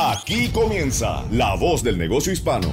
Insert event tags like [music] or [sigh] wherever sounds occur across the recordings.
Aquí comienza La Voz del Negocio Hispano.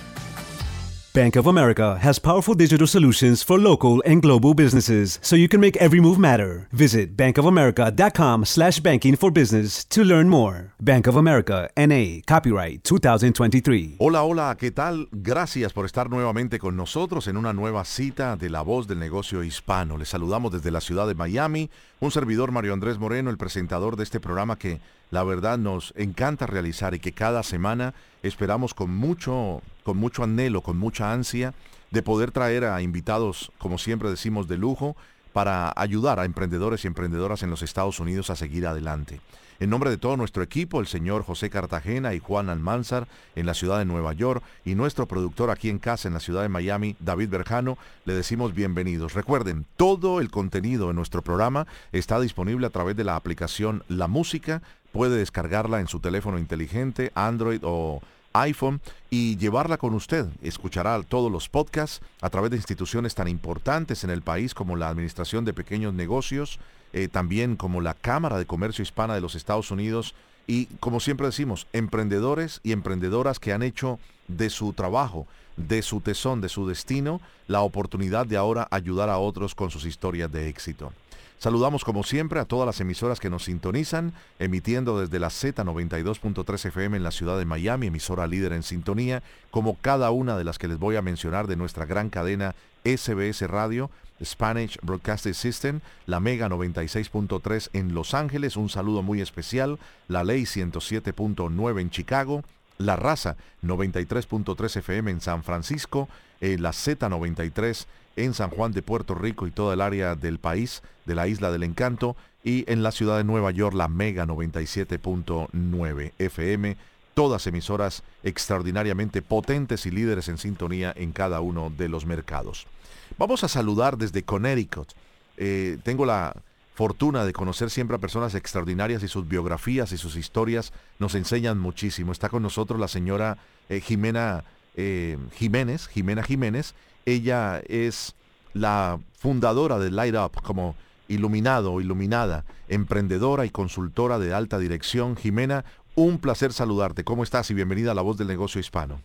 Bank of America has powerful digital solutions for local and global businesses so you can make every move matter. Visit bankofamerica.com slash banking for business to learn more. Bank of America, N.A., copyright 2023. Hola, hola, ¿qué tal? Gracias por estar nuevamente con nosotros en una nueva cita de La Voz del Negocio Hispano. Les saludamos desde la ciudad de Miami, un servidor Mario Andrés Moreno, el presentador de este programa que la verdad nos encanta realizar y que cada semana esperamos con mucho, con mucho anhelo, con mucha ansia de poder traer a invitados, como siempre decimos, de lujo para ayudar a emprendedores y emprendedoras en los Estados Unidos a seguir adelante. En nombre de todo nuestro equipo, el señor José Cartagena y Juan Almanzar en la ciudad de Nueva York y nuestro productor aquí en casa en la ciudad de Miami, David Berjano, le decimos bienvenidos. Recuerden, todo el contenido de nuestro programa está disponible a través de la aplicación La Música puede descargarla en su teléfono inteligente, Android o iPhone y llevarla con usted. Escuchará todos los podcasts a través de instituciones tan importantes en el país como la Administración de Pequeños Negocios, eh, también como la Cámara de Comercio Hispana de los Estados Unidos y, como siempre decimos, emprendedores y emprendedoras que han hecho de su trabajo, de su tesón, de su destino, la oportunidad de ahora ayudar a otros con sus historias de éxito. Saludamos como siempre a todas las emisoras que nos sintonizan, emitiendo desde la Z92.3 FM en la ciudad de Miami, emisora líder en sintonía, como cada una de las que les voy a mencionar de nuestra gran cadena SBS Radio, Spanish Broadcasting System, la Mega 96.3 en Los Ángeles, un saludo muy especial, la Ley 107.9 en Chicago, la Raza 93.3 FM en San Francisco, eh, la Z93 en San Juan de Puerto Rico y toda el área del país, de la isla del encanto, y en la ciudad de Nueva York la Mega 97.9 FM, todas emisoras extraordinariamente potentes y líderes en sintonía en cada uno de los mercados. Vamos a saludar desde Connecticut. Eh, tengo la fortuna de conocer siempre a personas extraordinarias y sus biografías y sus historias nos enseñan muchísimo. Está con nosotros la señora eh, Jimena eh, Jiménez, Jimena Jiménez, ella es la fundadora de Light Up como iluminado o iluminada, emprendedora y consultora de alta dirección. Jimena, un placer saludarte. ¿Cómo estás y bienvenida a La Voz del Negocio Hispano?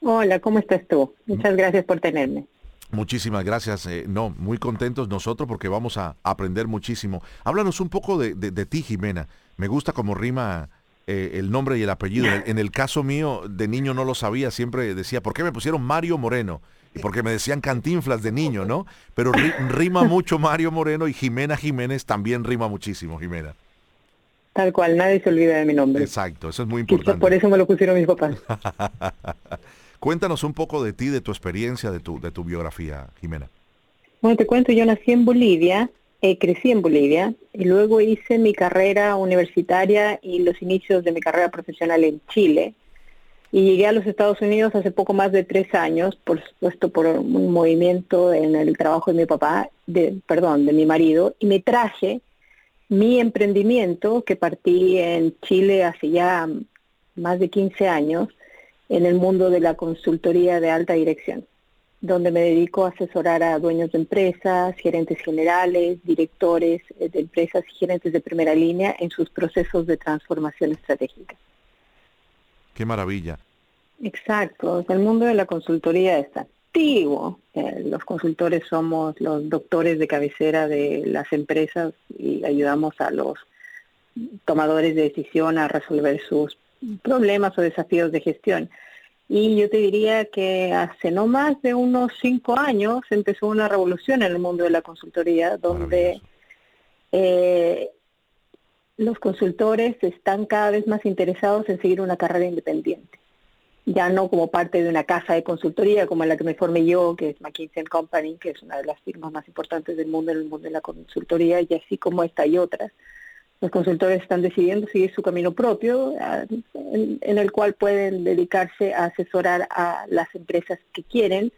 Hola, ¿cómo estás tú? Muchas gracias por tenerme. Muchísimas gracias. Eh, no, muy contentos nosotros porque vamos a aprender muchísimo. Háblanos un poco de, de ti, Jimena. Me gusta como rima eh, el nombre y el apellido. En el, caso mío, de niño no lo sabía, siempre decía, ¿por qué me pusieron Mario Moreno? Porque me decían cantinflas de niño, ¿no? Pero rima mucho Mario Moreno y Jimena Jiménez también rima muchísimo, Jimena. Tal cual, nadie se olvida de mi nombre. Exacto, eso es muy importante. por eso me lo pusieron mis papás. [laughs] Cuéntanos un poco de ti, de tu experiencia, de tu, de tu biografía, Jimena. Bueno, te cuento, yo nací en Bolivia, eh, crecí en Bolivia y luego hice mi carrera universitaria y los inicios de mi carrera profesional en Chile. Y llegué a los Estados Unidos hace poco más de tres años, por supuesto por un movimiento en el trabajo de mi papá, de, perdón, de mi marido, y me traje mi emprendimiento que partí en Chile hace ya más de 15 años en el mundo de la consultoría de alta dirección donde me dedico a asesorar a dueños de empresas, gerentes generales, directores de empresas y gerentes de primera línea en sus procesos de transformación estratégica. Qué maravilla. Exacto, el mundo de la consultoría está activo. Eh, los consultores somos los doctores de cabecera de las empresas y ayudamos a los tomadores de decisión a resolver sus problemas o desafíos de gestión. Y yo te diría que hace no más de unos cinco años empezó una revolución en el mundo de la consultoría, donde los consultores están cada vez más interesados en seguir una carrera independiente. Ya no como parte de una casa de consultoría como la que me formé yo, que es McKinsey Company, que es una de las firmas más importantes del mundo en el mundo de la consultoría, y así como esta y otras los consultores están decidiendo seguir su camino propio, en, el cual pueden dedicarse a asesorar a las empresas que quieren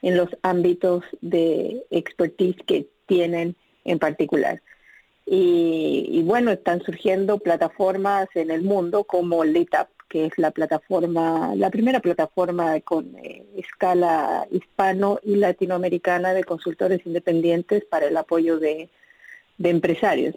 en los ámbitos de expertise que tienen en particular. Y, bueno, están surgiendo plataformas en el mundo como LeadUp, que es la plataforma, la primera plataforma con eh, escala hispano y latinoamericana de consultores independientes para el apoyo de empresarios.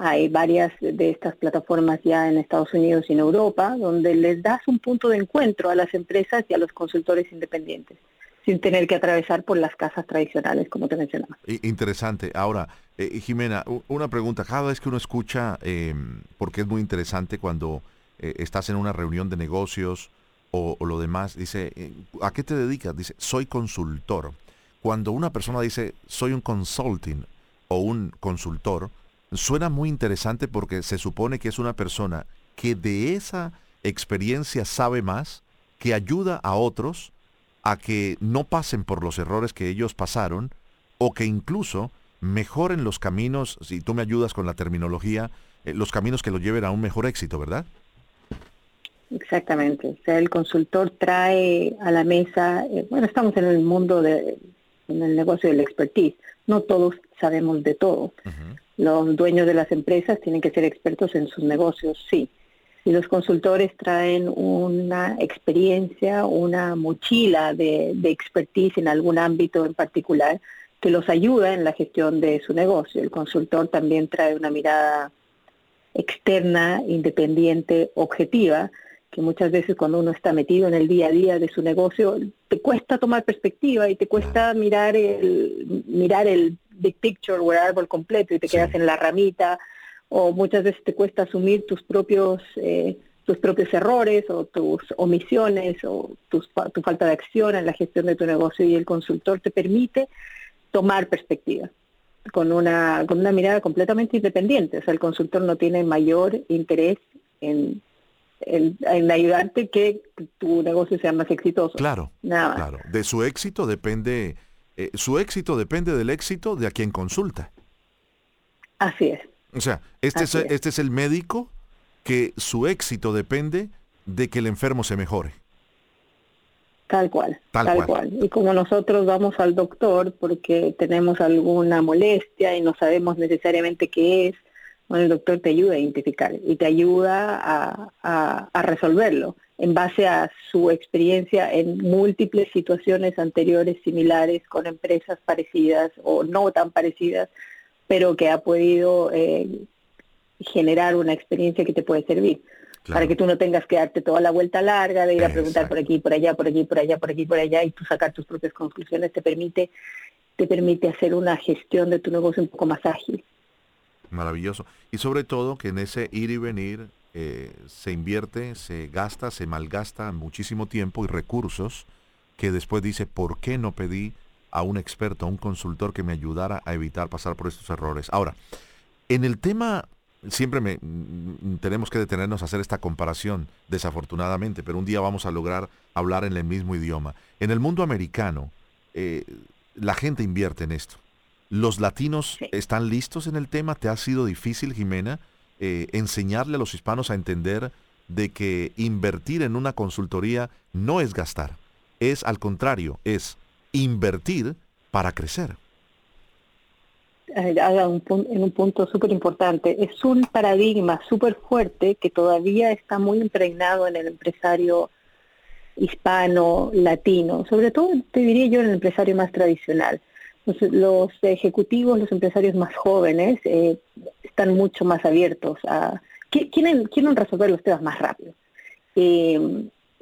Hay varias de estas plataformas ya en Estados Unidos y en Europa, donde les das un punto de encuentro a las empresas y a los consultores independientes, sin tener que atravesar por las casas tradicionales, como te mencionaba. Interesante. Ahora, eh, Jimena, una pregunta. Cada vez que uno escucha, em, porque es muy interesante cuando eh, estás en una reunión de negocios o, lo demás, dice, eh, ¿a qué te dedicas? Dice, soy consultor. Cuando una persona dice, soy un consulting o un consultor, suena muy interesante porque se supone que es una persona que de esa experiencia sabe más, que ayuda a otros a que no pasen por los errores que ellos pasaron o que incluso mejoren los caminos, si tú me ayudas con la terminología, eh, los caminos que lo lleven a un mejor éxito, ¿verdad? Exactamente. O sea, el consultor trae a la mesa, eh, bueno, estamos en el mundo de, en el negocio del expertise. No todos sabemos de todo. Los dueños de las empresas tienen que ser expertos en sus negocios, sí. Y los consultores traen una experiencia, una mochila de, de expertise en algún ámbito en particular que los ayuda en la gestión de su negocio. El consultor también trae una mirada externa, independiente, objetiva, que muchas veces cuando uno está metido en el día a día de su negocio, te cuesta tomar perspectiva y te cuesta mirar el, mirar el big picture o el árbol completo y te quedas en la ramita, o muchas veces te cuesta asumir tus propios, eh, tus propios errores o tus omisiones o tu falta de acción en la gestión de tu negocio y el consultor te permite tomar perspectiva con una, con una mirada completamente independiente. O sea, el consultor no tiene mayor interés en en, ayudarte que tu negocio sea más exitoso. Claro, Nada claro. De su éxito depende, eh, su éxito depende del éxito de a quien consulta. Así es. O sea, este es, este es el médico que su éxito depende de que el enfermo se mejore. Tal cual, tal, cual. Y como nosotros vamos al doctor porque tenemos alguna molestia y no sabemos necesariamente qué es, bueno, el doctor te ayuda a identificar y te ayuda a, a, resolverlo en base a su experiencia en múltiples situaciones anteriores similares con empresas parecidas o no tan parecidas, pero que ha podido eh, generar una experiencia que te puede servir. Para que tú no tengas que darte toda la vuelta larga de ir a preguntar por aquí, por allá, por aquí, por allá, por aquí, por allá, y tú sacar tus propias conclusiones, te permite, te permite hacer una gestión de tu negocio un poco más ágil. Maravilloso. Y sobre todo que en ese ir y venir eh, se invierte, se gasta, se malgasta muchísimo tiempo y recursos que después dice, ¿por qué no pedí a un experto, a un consultor que me ayudara a evitar pasar por estos errores? Ahora, en el tema, siempre me, mm, tenemos que detenernos a hacer esta comparación, desafortunadamente, pero un día vamos a lograr hablar en el mismo idioma. En el mundo americano, eh, la gente invierte en esto. ¿Los latinos están listos en el tema? ¿Te ha sido difícil, Jimena, eh, enseñarle a los hispanos a entender de que invertir en una consultoría no es gastar, es al contrario, es invertir para crecer? Eh, en un punto súper importante. Es un paradigma súper fuerte que todavía está muy impregnado en el empresario hispano, latino, sobre todo te diría yo en el empresario más tradicional los, ejecutivos, los empresarios más jóvenes eh, están mucho más abiertos a... Quieren, quieren resolver los temas más rápido eh,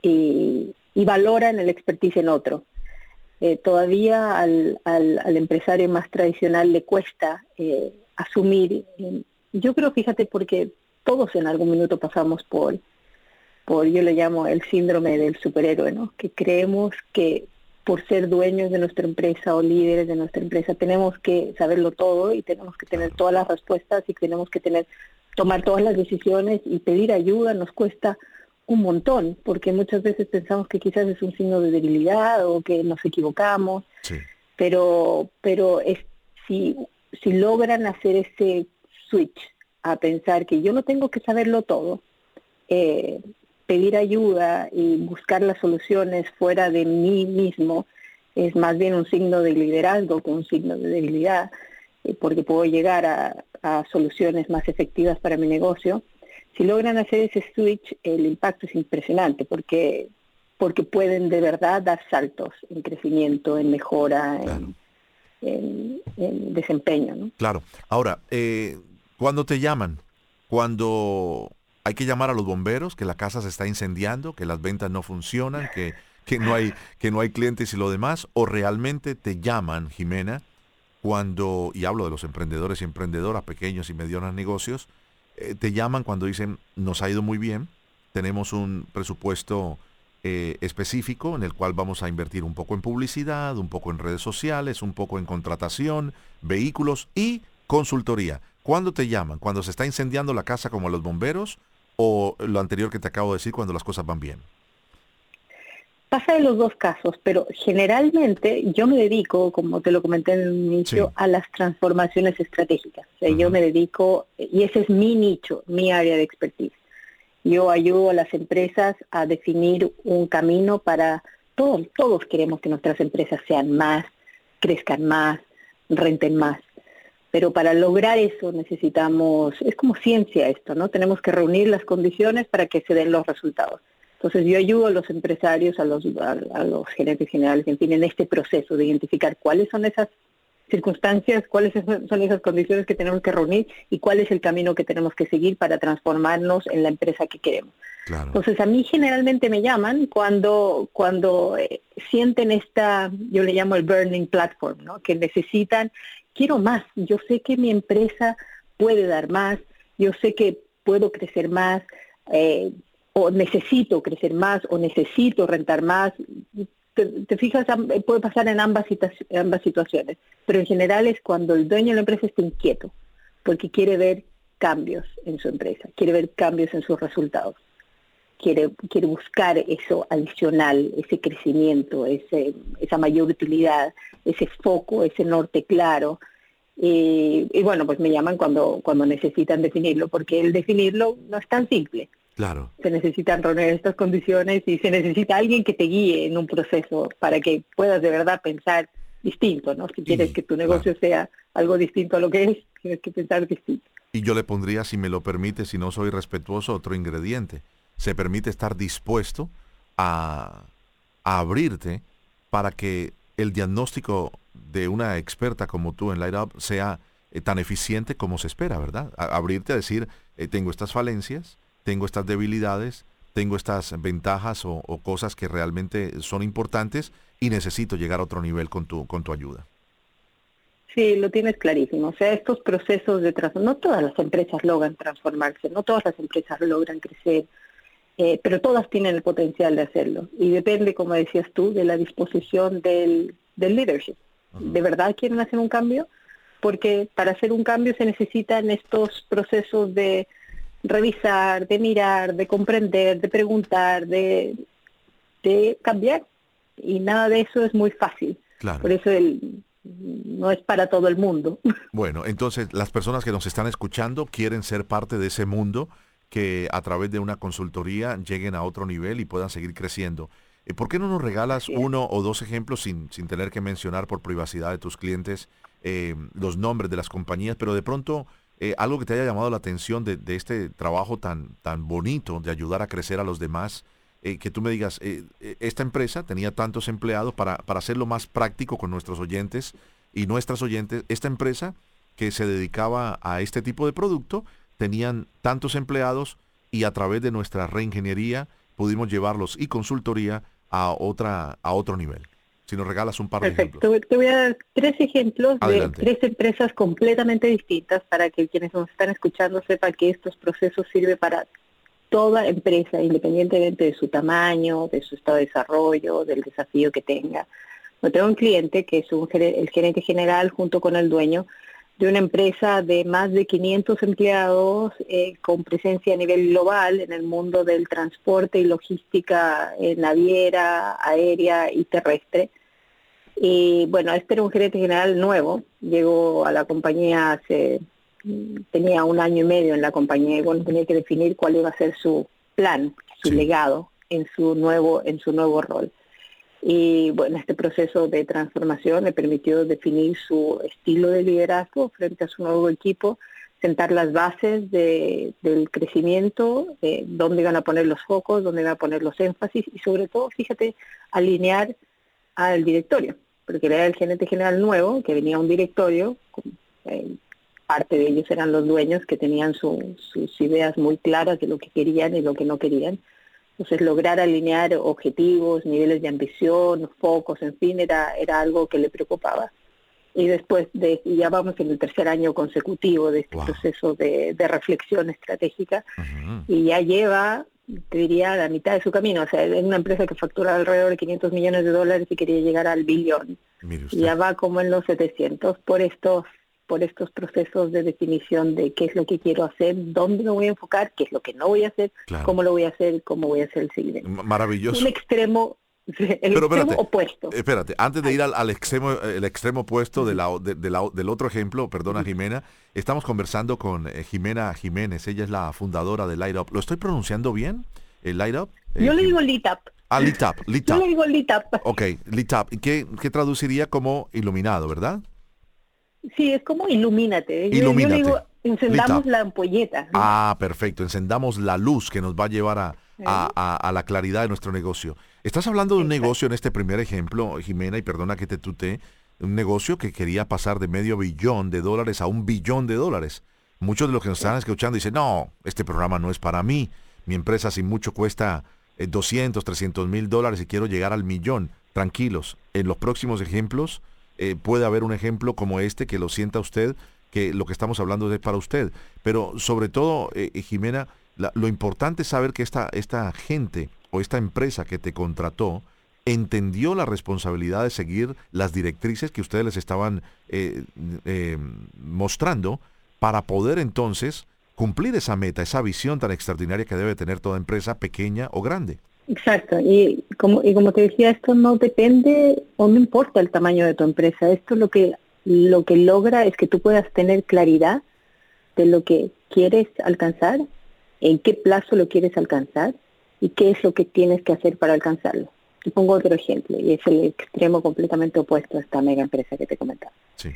y, valoran el expertise en otro. Eh, todavía al, al, empresario más tradicional le cuesta asumir. yo creo, fíjate, porque todos en algún minuto pasamos por por, yo le llamo el síndrome del superhéroe, ¿no? Que creemos que por ser dueños de nuestra empresa o líderes de nuestra empresa tenemos que saberlo todo y tenemos que tener todas las respuestas y tenemos que tener tomar todas las decisiones y pedir ayuda nos cuesta un montón, porque muchas veces pensamos que quizás es un signo de debilidad o que nos equivocamos, pero pero es si si logran hacer ese switch a pensar que yo no tengo que saberlo todo, eh, pedir ayuda y buscar las soluciones fuera de mí mismo es más bien un signo de liderazgo que un signo de debilidad, eh, porque puedo llegar a, soluciones más efectivas para mi negocio. Si logran hacer ese switch, el impacto es impresionante, porque porque pueden de verdad dar saltos en crecimiento, en mejora, en, desempeño. ¿no? Claro. Ahora, eh, cuando te llaman, cuando hay que llamar a los bomberos, que la casa se está incendiando, que las ventas no funcionan, que, que, no, hay, que no hay clientes y lo demás, o realmente te llaman, Jimena, cuando, y hablo de los emprendedores y emprendedoras, pequeños y medianos negocios, eh, te llaman cuando dicen, nos ha ido muy bien, tenemos un presupuesto eh, específico en el cual vamos a invertir un poco en publicidad, un poco en redes sociales, un poco en contratación, vehículos y consultoría. ¿Cuándo te llaman? ¿Cuando se está incendiando la casa como los bomberos? ¿O lo anterior que te acabo de decir cuando las cosas van bien? Pasa en los dos casos, pero generalmente yo me dedico, como te lo comenté en el inicio, a las transformaciones estratégicas. O sea, Yo me dedico, y ese es mi nicho, mi área de expertise. Yo ayudo a las empresas a definir un camino para todos, todos queremos que nuestras empresas sean más, crezcan más, renten más. Pero para lograr eso necesitamos, es como ciencia esto, ¿no? Tenemos que reunir las condiciones para que se den los resultados. Entonces yo ayudo a los empresarios, a los, a, los gerentes generales, en fin, en este proceso de identificar cuáles son esas circunstancias, cuáles son esas condiciones que tenemos que reunir y cuál es el camino que tenemos que seguir para transformarnos en la empresa que queremos. Entonces a mí generalmente me llaman cuando cuando eh, sienten esta, yo le llamo el burning platform, ¿no? que necesitan quiero más, yo sé que mi empresa puede dar más, yo sé que puedo crecer más, eh, o necesito crecer más, o necesito rentar más. Te, fijas, puede pasar en ambas, ambas situaciones, pero en general es cuando el dueño de la empresa está inquieto, porque quiere ver cambios en su empresa, quiere ver cambios en sus resultados, quiere, quiere buscar eso adicional, ese crecimiento, ese, esa mayor utilidad, ese foco, ese norte claro. Y, bueno, pues me llaman cuando, cuando necesitan definirlo, porque el definirlo no es tan simple. Claro. Se necesitan reunir estas condiciones y se necesita alguien que te guíe en un proceso para que puedas de verdad pensar distinto, ¿no? Si quieres que tu negocio sea algo distinto a lo que es, tienes que pensar distinto. Y yo le pondría, si me lo permite, si no soy respetuoso, otro ingrediente. Se permite estar dispuesto a, abrirte para que el diagnóstico de una experta como tú en Light Up sea eh, tan eficiente como se espera, ¿verdad? abrirte a decir, eh, tengo estas falencias, tengo estas debilidades, tengo estas ventajas o, cosas que realmente son importantes y necesito llegar a otro nivel con tu, con tu ayuda. Sí, lo tienes clarísimo. O sea, estos procesos de no todas las empresas logran transformarse, no todas las empresas logran crecer, eh, pero todas tienen el potencial de hacerlo. Y depende, como decías tú, de la disposición del, del leadership. ¿De verdad quieren hacer un cambio? Porque para hacer un cambio se necesitan estos procesos de revisar, de mirar, de comprender, de preguntar, de, de cambiar. Y nada de eso es muy fácil. Por eso el, no es para todo el mundo. [laughs] Bueno, entonces las personas que nos están escuchando quieren ser parte de ese mundo que a través de una consultoría lleguen a otro nivel y puedan seguir creciendo. Eh, ¿Por qué no nos regalas uno o dos ejemplos sin, sin tener que mencionar por privacidad de tus clientes eh, los nombres de las compañías, pero de pronto eh, algo que te haya llamado la atención de, este trabajo tan, tan bonito de ayudar a crecer a los demás? que tú me digas, esta empresa tenía tantos empleados para, para hacerlo más práctico con nuestros oyentes y nuestras oyentes, esta empresa que se dedicaba a este tipo de producto, tenían tantos empleados y a través de nuestra reingeniería pudimos llevarlos y consultoría a otra a otro nivel. Si nos regalas un par de ejemplos. Te voy a dar tres ejemplos de tres empresas completamente distintas para que quienes nos están escuchando sepan que estos procesos sirven para toda empresa, independientemente de su tamaño, de su estado de desarrollo, del desafío que tenga. Yo tengo un cliente que es el gerente general junto con el dueño de una empresa de más de 500 empleados eh, con presencia a nivel global en el mundo del transporte y logística eh, naviera, aérea y terrestre. Y bueno, este era un gerente general nuevo, llegó a la compañía hace tenía un año y medio en la compañía y bueno, tenía que definir cuál iba a ser su plan, su legado en su nuevo en su nuevo rol. Y bueno, este proceso de transformación le permitió definir su estilo de liderazgo frente a su nuevo equipo, sentar las bases de, del crecimiento, de dónde iban a poner los focos, dónde iban a poner los énfasis y sobre todo, fíjate, alinear al directorio, porque era el gerente general nuevo, que venía a un directorio, eh, parte de ellos eran los dueños que tenían sus ideas muy claras de lo que querían y lo que no querían. Entonces lograr alinear objetivos, niveles de ambición, focos, en fin, era, era algo que le preocupaba. Y después de, ya vamos en el tercer año consecutivo de este proceso de, reflexión estratégica, y ya lleva, te diría, la mitad de su camino. O sea, es una empresa que factura alrededor de 500 millones de dólares y quería llegar al billón. Ya va como en los 700 por estos por estos procesos de definición de qué es lo que quiero hacer, dónde lo voy a enfocar, qué es lo que no voy a hacer, cómo lo voy a hacer, cómo voy a hacer el siguiente. Maravilloso. Un extremo [laughs] el extremo opuesto. Espérate, antes de ir al, extremo el extremo opuesto de la, del otro ejemplo, perdona Jimena, estamos conversando con eh, Jimena Jiménez, ella es la fundadora de Light Up. ¿Lo estoy pronunciando bien? ¿El Light Up? Yo le digo Lit Up. Ah, Lit Up, Lit Up. Yo le digo Lit Up. Ok, Lit Up. ¿Y qué, qué traduciría como iluminado, verdad? Sí, es como ilumínate. Yo, digo, encendamos la ampolleta. Ah, perfecto. Encendamos la luz que nos va a llevar a, a, la claridad de nuestro negocio. Estás hablando de un negocio en este primer ejemplo, Jimena, y perdona que te tute, un negocio que quería pasar de medio billón de dólares a un billón de dólares. Muchos de los que nos están escuchando dicen, no, este programa no es para mí. Mi empresa sin mucho cuesta 200, eh, 300 mil dólares y quiero llegar al millón. Tranquilos, en los próximos ejemplos eh, puede haber un ejemplo como este que lo sienta usted, que lo que estamos hablando es para usted. Pero sobre todo, eh, eh, Jimena, lo importante es saber que esta, esta gente o esta empresa que te contrató entendió la responsabilidad de seguir las directrices que ustedes les estaban mostrando para poder entonces cumplir esa meta, esa visión tan extraordinaria que debe tener toda empresa, pequeña o grande. Exacto, y como, y como te decía, esto no depende o no importa el tamaño de tu empresa, esto lo que, lo que logra es que tú puedas tener claridad de lo que quieres alcanzar, en qué plazo lo quieres alcanzar y qué es lo que tienes que hacer para alcanzarlo. Y pongo otro ejemplo, y es el extremo completamente opuesto a esta mega empresa que te comentaba. Sí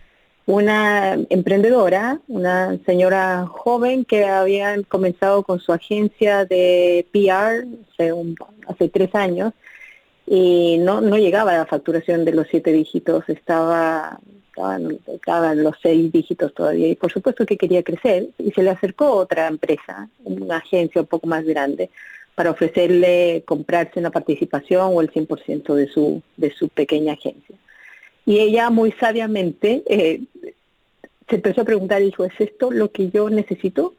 una emprendedora, una señora joven que había comenzado con su agencia de PR hace, tres años y no, no llegaba a la facturación de los siete dígitos, estaba, estaba, en los seis dígitos todavía y por supuesto que quería crecer y se le acercó otra empresa, una agencia un poco más grande, para ofrecerle comprarse una participación o el 100% de su, de su pequeña agencia. Y ella muy sabiamente eh, se empezó a preguntar, dijo, ¿es esto lo que yo necesito?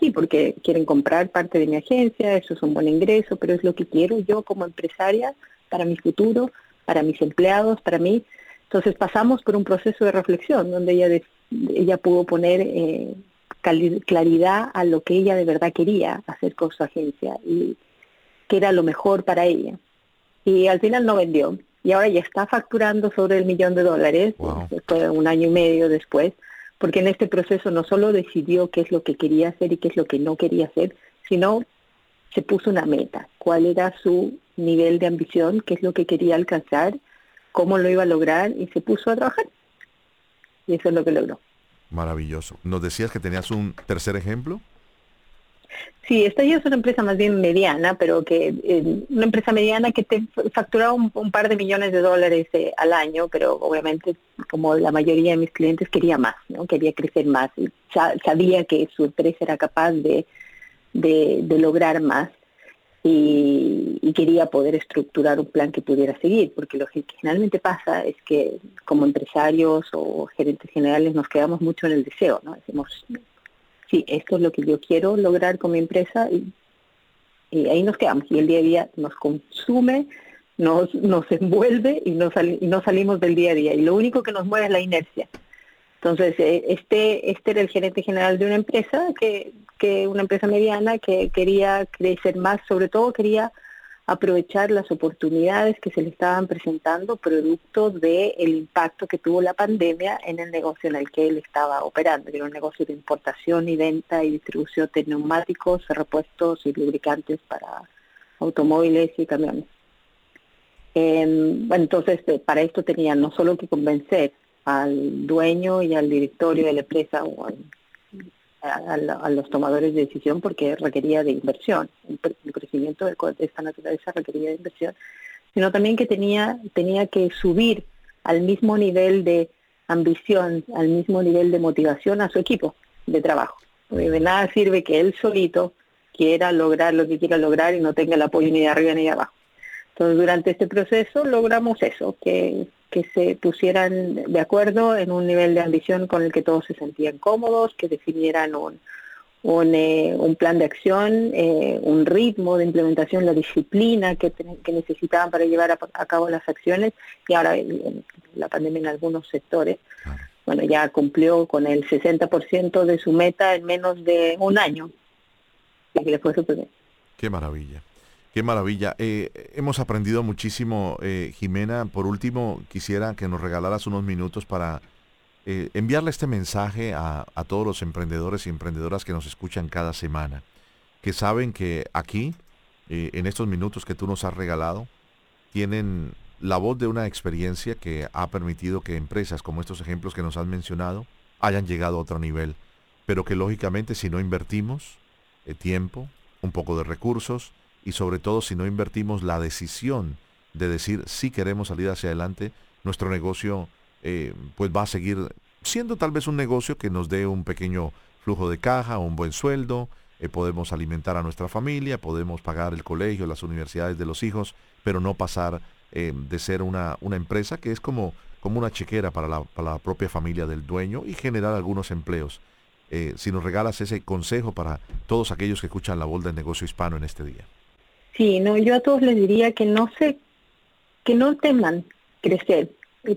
Sí, porque quieren comprar parte de mi agencia, eso es un buen ingreso, pero es lo que quiero yo como empresaria para mi futuro, para mis empleados, para mí. Entonces pasamos por un proceso de reflexión donde ella, ella pudo poner eh, claridad a lo que ella de verdad quería hacer con su agencia y que era lo mejor para ella. Y al final no vendió, y ahora ya está facturando sobre el millón de dólares, después un año y medio después, porque en este proceso no solo decidió qué es lo que quería hacer y qué es lo que no quería hacer, sino se puso una meta, cuál era su nivel de ambición, qué es lo que quería alcanzar, cómo lo iba a lograr y se puso a trabajar. Y eso es lo que logró. Maravilloso. ¿Nos decías que tenías un tercer ejemplo? Sí, esta ya es una empresa más bien mediana, pero que eh, una empresa mediana que te factura un, par de millones de dólares eh, al año, pero obviamente como la mayoría de mis clientes quería más, ¿no? Quería crecer más y sabía que su empresa era capaz de, de, lograr más y, y, quería poder estructurar un plan que pudiera seguir, porque lo que generalmente pasa es que como empresarios o gerentes generales nos quedamos mucho en el deseo, ¿no? Decimos, sí, esto es lo que yo quiero lograr con mi empresa y Y ahí nos quedamos y el día a día nos consume, nos, nos [laughs] envuelve y no, y no salimos del día a día. Y lo único que nos mueve es la inercia. Entonces, eh, este, este era el gerente general de una empresa, que, que una empresa mediana que quería crecer más, sobre todo quería aprovechar las oportunidades que se le estaban presentando producto del el impacto que tuvo la pandemia en el negocio en el que él estaba operando, que era un negocio de importación y venta y distribución de neumáticos, repuestos y lubricantes para automóviles y camiones. Em, bueno, entonces, eh, para esto tenía no solo que convencer al dueño y al directorio de la empresa o al a, los tomadores de decisión porque requería de inversión. El, crecimiento de, esta naturaleza requería de inversión, sino también que tenía, tenía que subir al mismo nivel de ambición, al mismo nivel de motivación a su equipo de trabajo. de nada sirve que él solito quiera lograr lo que quiera lograr y no tenga el apoyo ni de arriba ni de abajo. Entonces, durante este proceso logramos eso, que que se pusieran de acuerdo en un nivel de ambición con el que todos se sentían cómodos, que definieran un, un, eh, un plan de acción, eh, un ritmo de implementación, la disciplina que, que necesitaban para llevar a, cabo las acciones y ahora la pandemia en algunos sectores, bueno, ya cumplió con el 60% de su meta en menos de un año. que le fue Qué maravilla. Qué maravilla. Eh, hemos aprendido muchísimo, eh, Jimena. Por último, quisiera que nos regalaras unos minutos para eh, enviarle este mensaje a, a, todos los emprendedores y emprendedoras que nos escuchan cada semana, que saben que aquí, en estos minutos que tú nos has regalado, tienen la voz de una experiencia que ha permitido que empresas como estos ejemplos que nos has mencionado hayan llegado a otro nivel, pero que lógicamente si no invertimos tiempo, un poco de recursos, y sobre todo si no invertimos la decisión de decir si queremos salir hacia adelante, nuestro negocio eh, pues va a seguir siendo tal vez un negocio que nos dé un pequeño flujo de caja, un buen sueldo, eh, podemos alimentar a nuestra familia, podemos pagar el colegio, las universidades de los hijos, pero no pasar eh, de ser una, una, empresa que es como, como una chequera para la, para la, propia familia del dueño y generar algunos empleos. si nos regalas ese consejo para todos aquellos que escuchan la voz del negocio hispano en este día. Sí, no, yo a todos les diría que no se, que no teman crecer.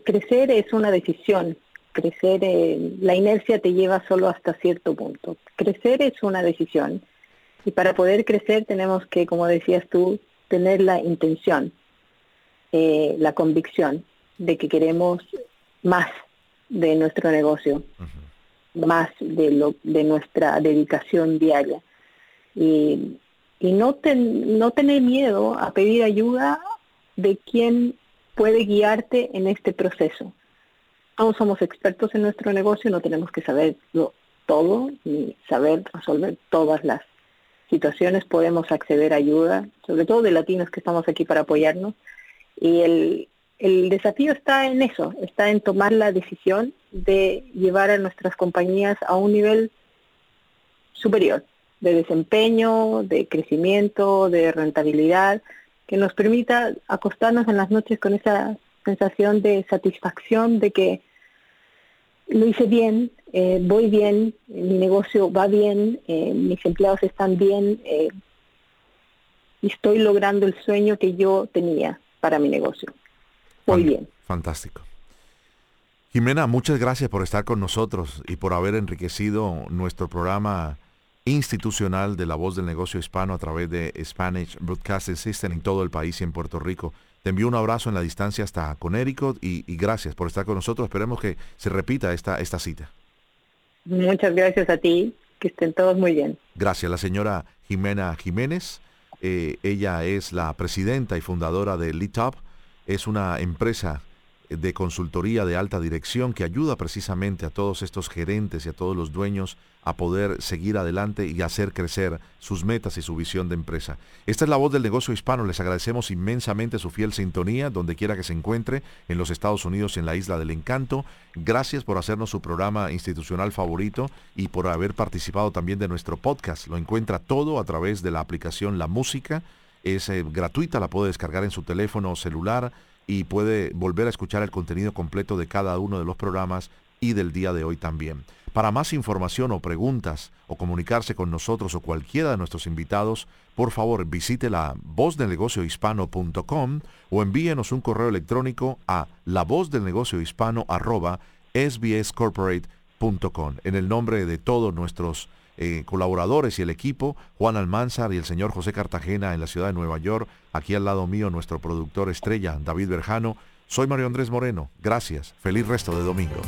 crecer es una decisión. Crecer, eh, la inercia te lleva solo hasta cierto punto. Crecer es una decisión. Y para poder crecer tenemos que, como decías tú, tener la intención, eh, la convicción de que queremos más de nuestro negocio, más de, lo, de nuestra dedicación diaria. Y y no, no tener miedo a pedir ayuda de quien puede guiarte en este proceso. No somos expertos en nuestro negocio, no tenemos que saberlo todo ni saber resolver todas las situaciones, podemos acceder a ayuda, sobre todo de latinos que estamos aquí para apoyarnos. Y el desafío está en eso, está en tomar la decisión de llevar a nuestras compañías a un nivel superior de desempeño, de crecimiento, de rentabilidad, que nos permita acostarnos en las noches con esa sensación de satisfacción de que lo hice bien, eh, voy bien, mi negocio va bien, eh, mis empleados están bien eh, y estoy logrando el sueño que yo tenía para mi negocio. Voy bien. Fantástico. Jimena, muchas gracias por estar con nosotros y por haber enriquecido nuestro programa institucional de la voz del negocio hispano a través de Spanish Broadcasting System en todo el país y en Puerto Rico. Te envío un abrazo en la distancia hasta Connecticut y, y gracias por estar con nosotros. Esperemos que se repita esta, esta cita. Muchas gracias a ti. Que estén todos muy bien. Gracias. La señora Jimena Jiménez. Eh, ella es la presidenta y fundadora de LeadTop. Es una empresa de consultoría de alta dirección que ayuda precisamente a todos estos gerentes y a todos los dueños a poder seguir adelante y hacer crecer sus metas y su visión de empresa. Esta es la voz del negocio hispano. Les agradecemos inmensamente su fiel sintonía, donde quiera que se encuentre, en los Estados Unidos y en la Isla del Encanto. Gracias por hacernos su programa institucional favorito y por haber participado también de nuestro podcast. Lo encuentra todo a través de la aplicación La Música. Es eh, gratuita, la puede descargar en su teléfono celular y puede volver a escuchar el contenido completo de cada uno de los programas y del día de hoy también. Para más información o preguntas o comunicarse con nosotros o cualquiera de nuestros invitados, por favor visite la vozdelnegociohispano.com o envíenos un correo electrónico a la sbscorporate.com. En el nombre de todos nuestros eh, colaboradores y el equipo, Juan Almanzar y el señor José Cartagena en la ciudad de Nueva York, aquí al lado mío nuestro productor estrella, David Berjano, soy Mario Andrés Moreno. Gracias. Feliz resto de domingo.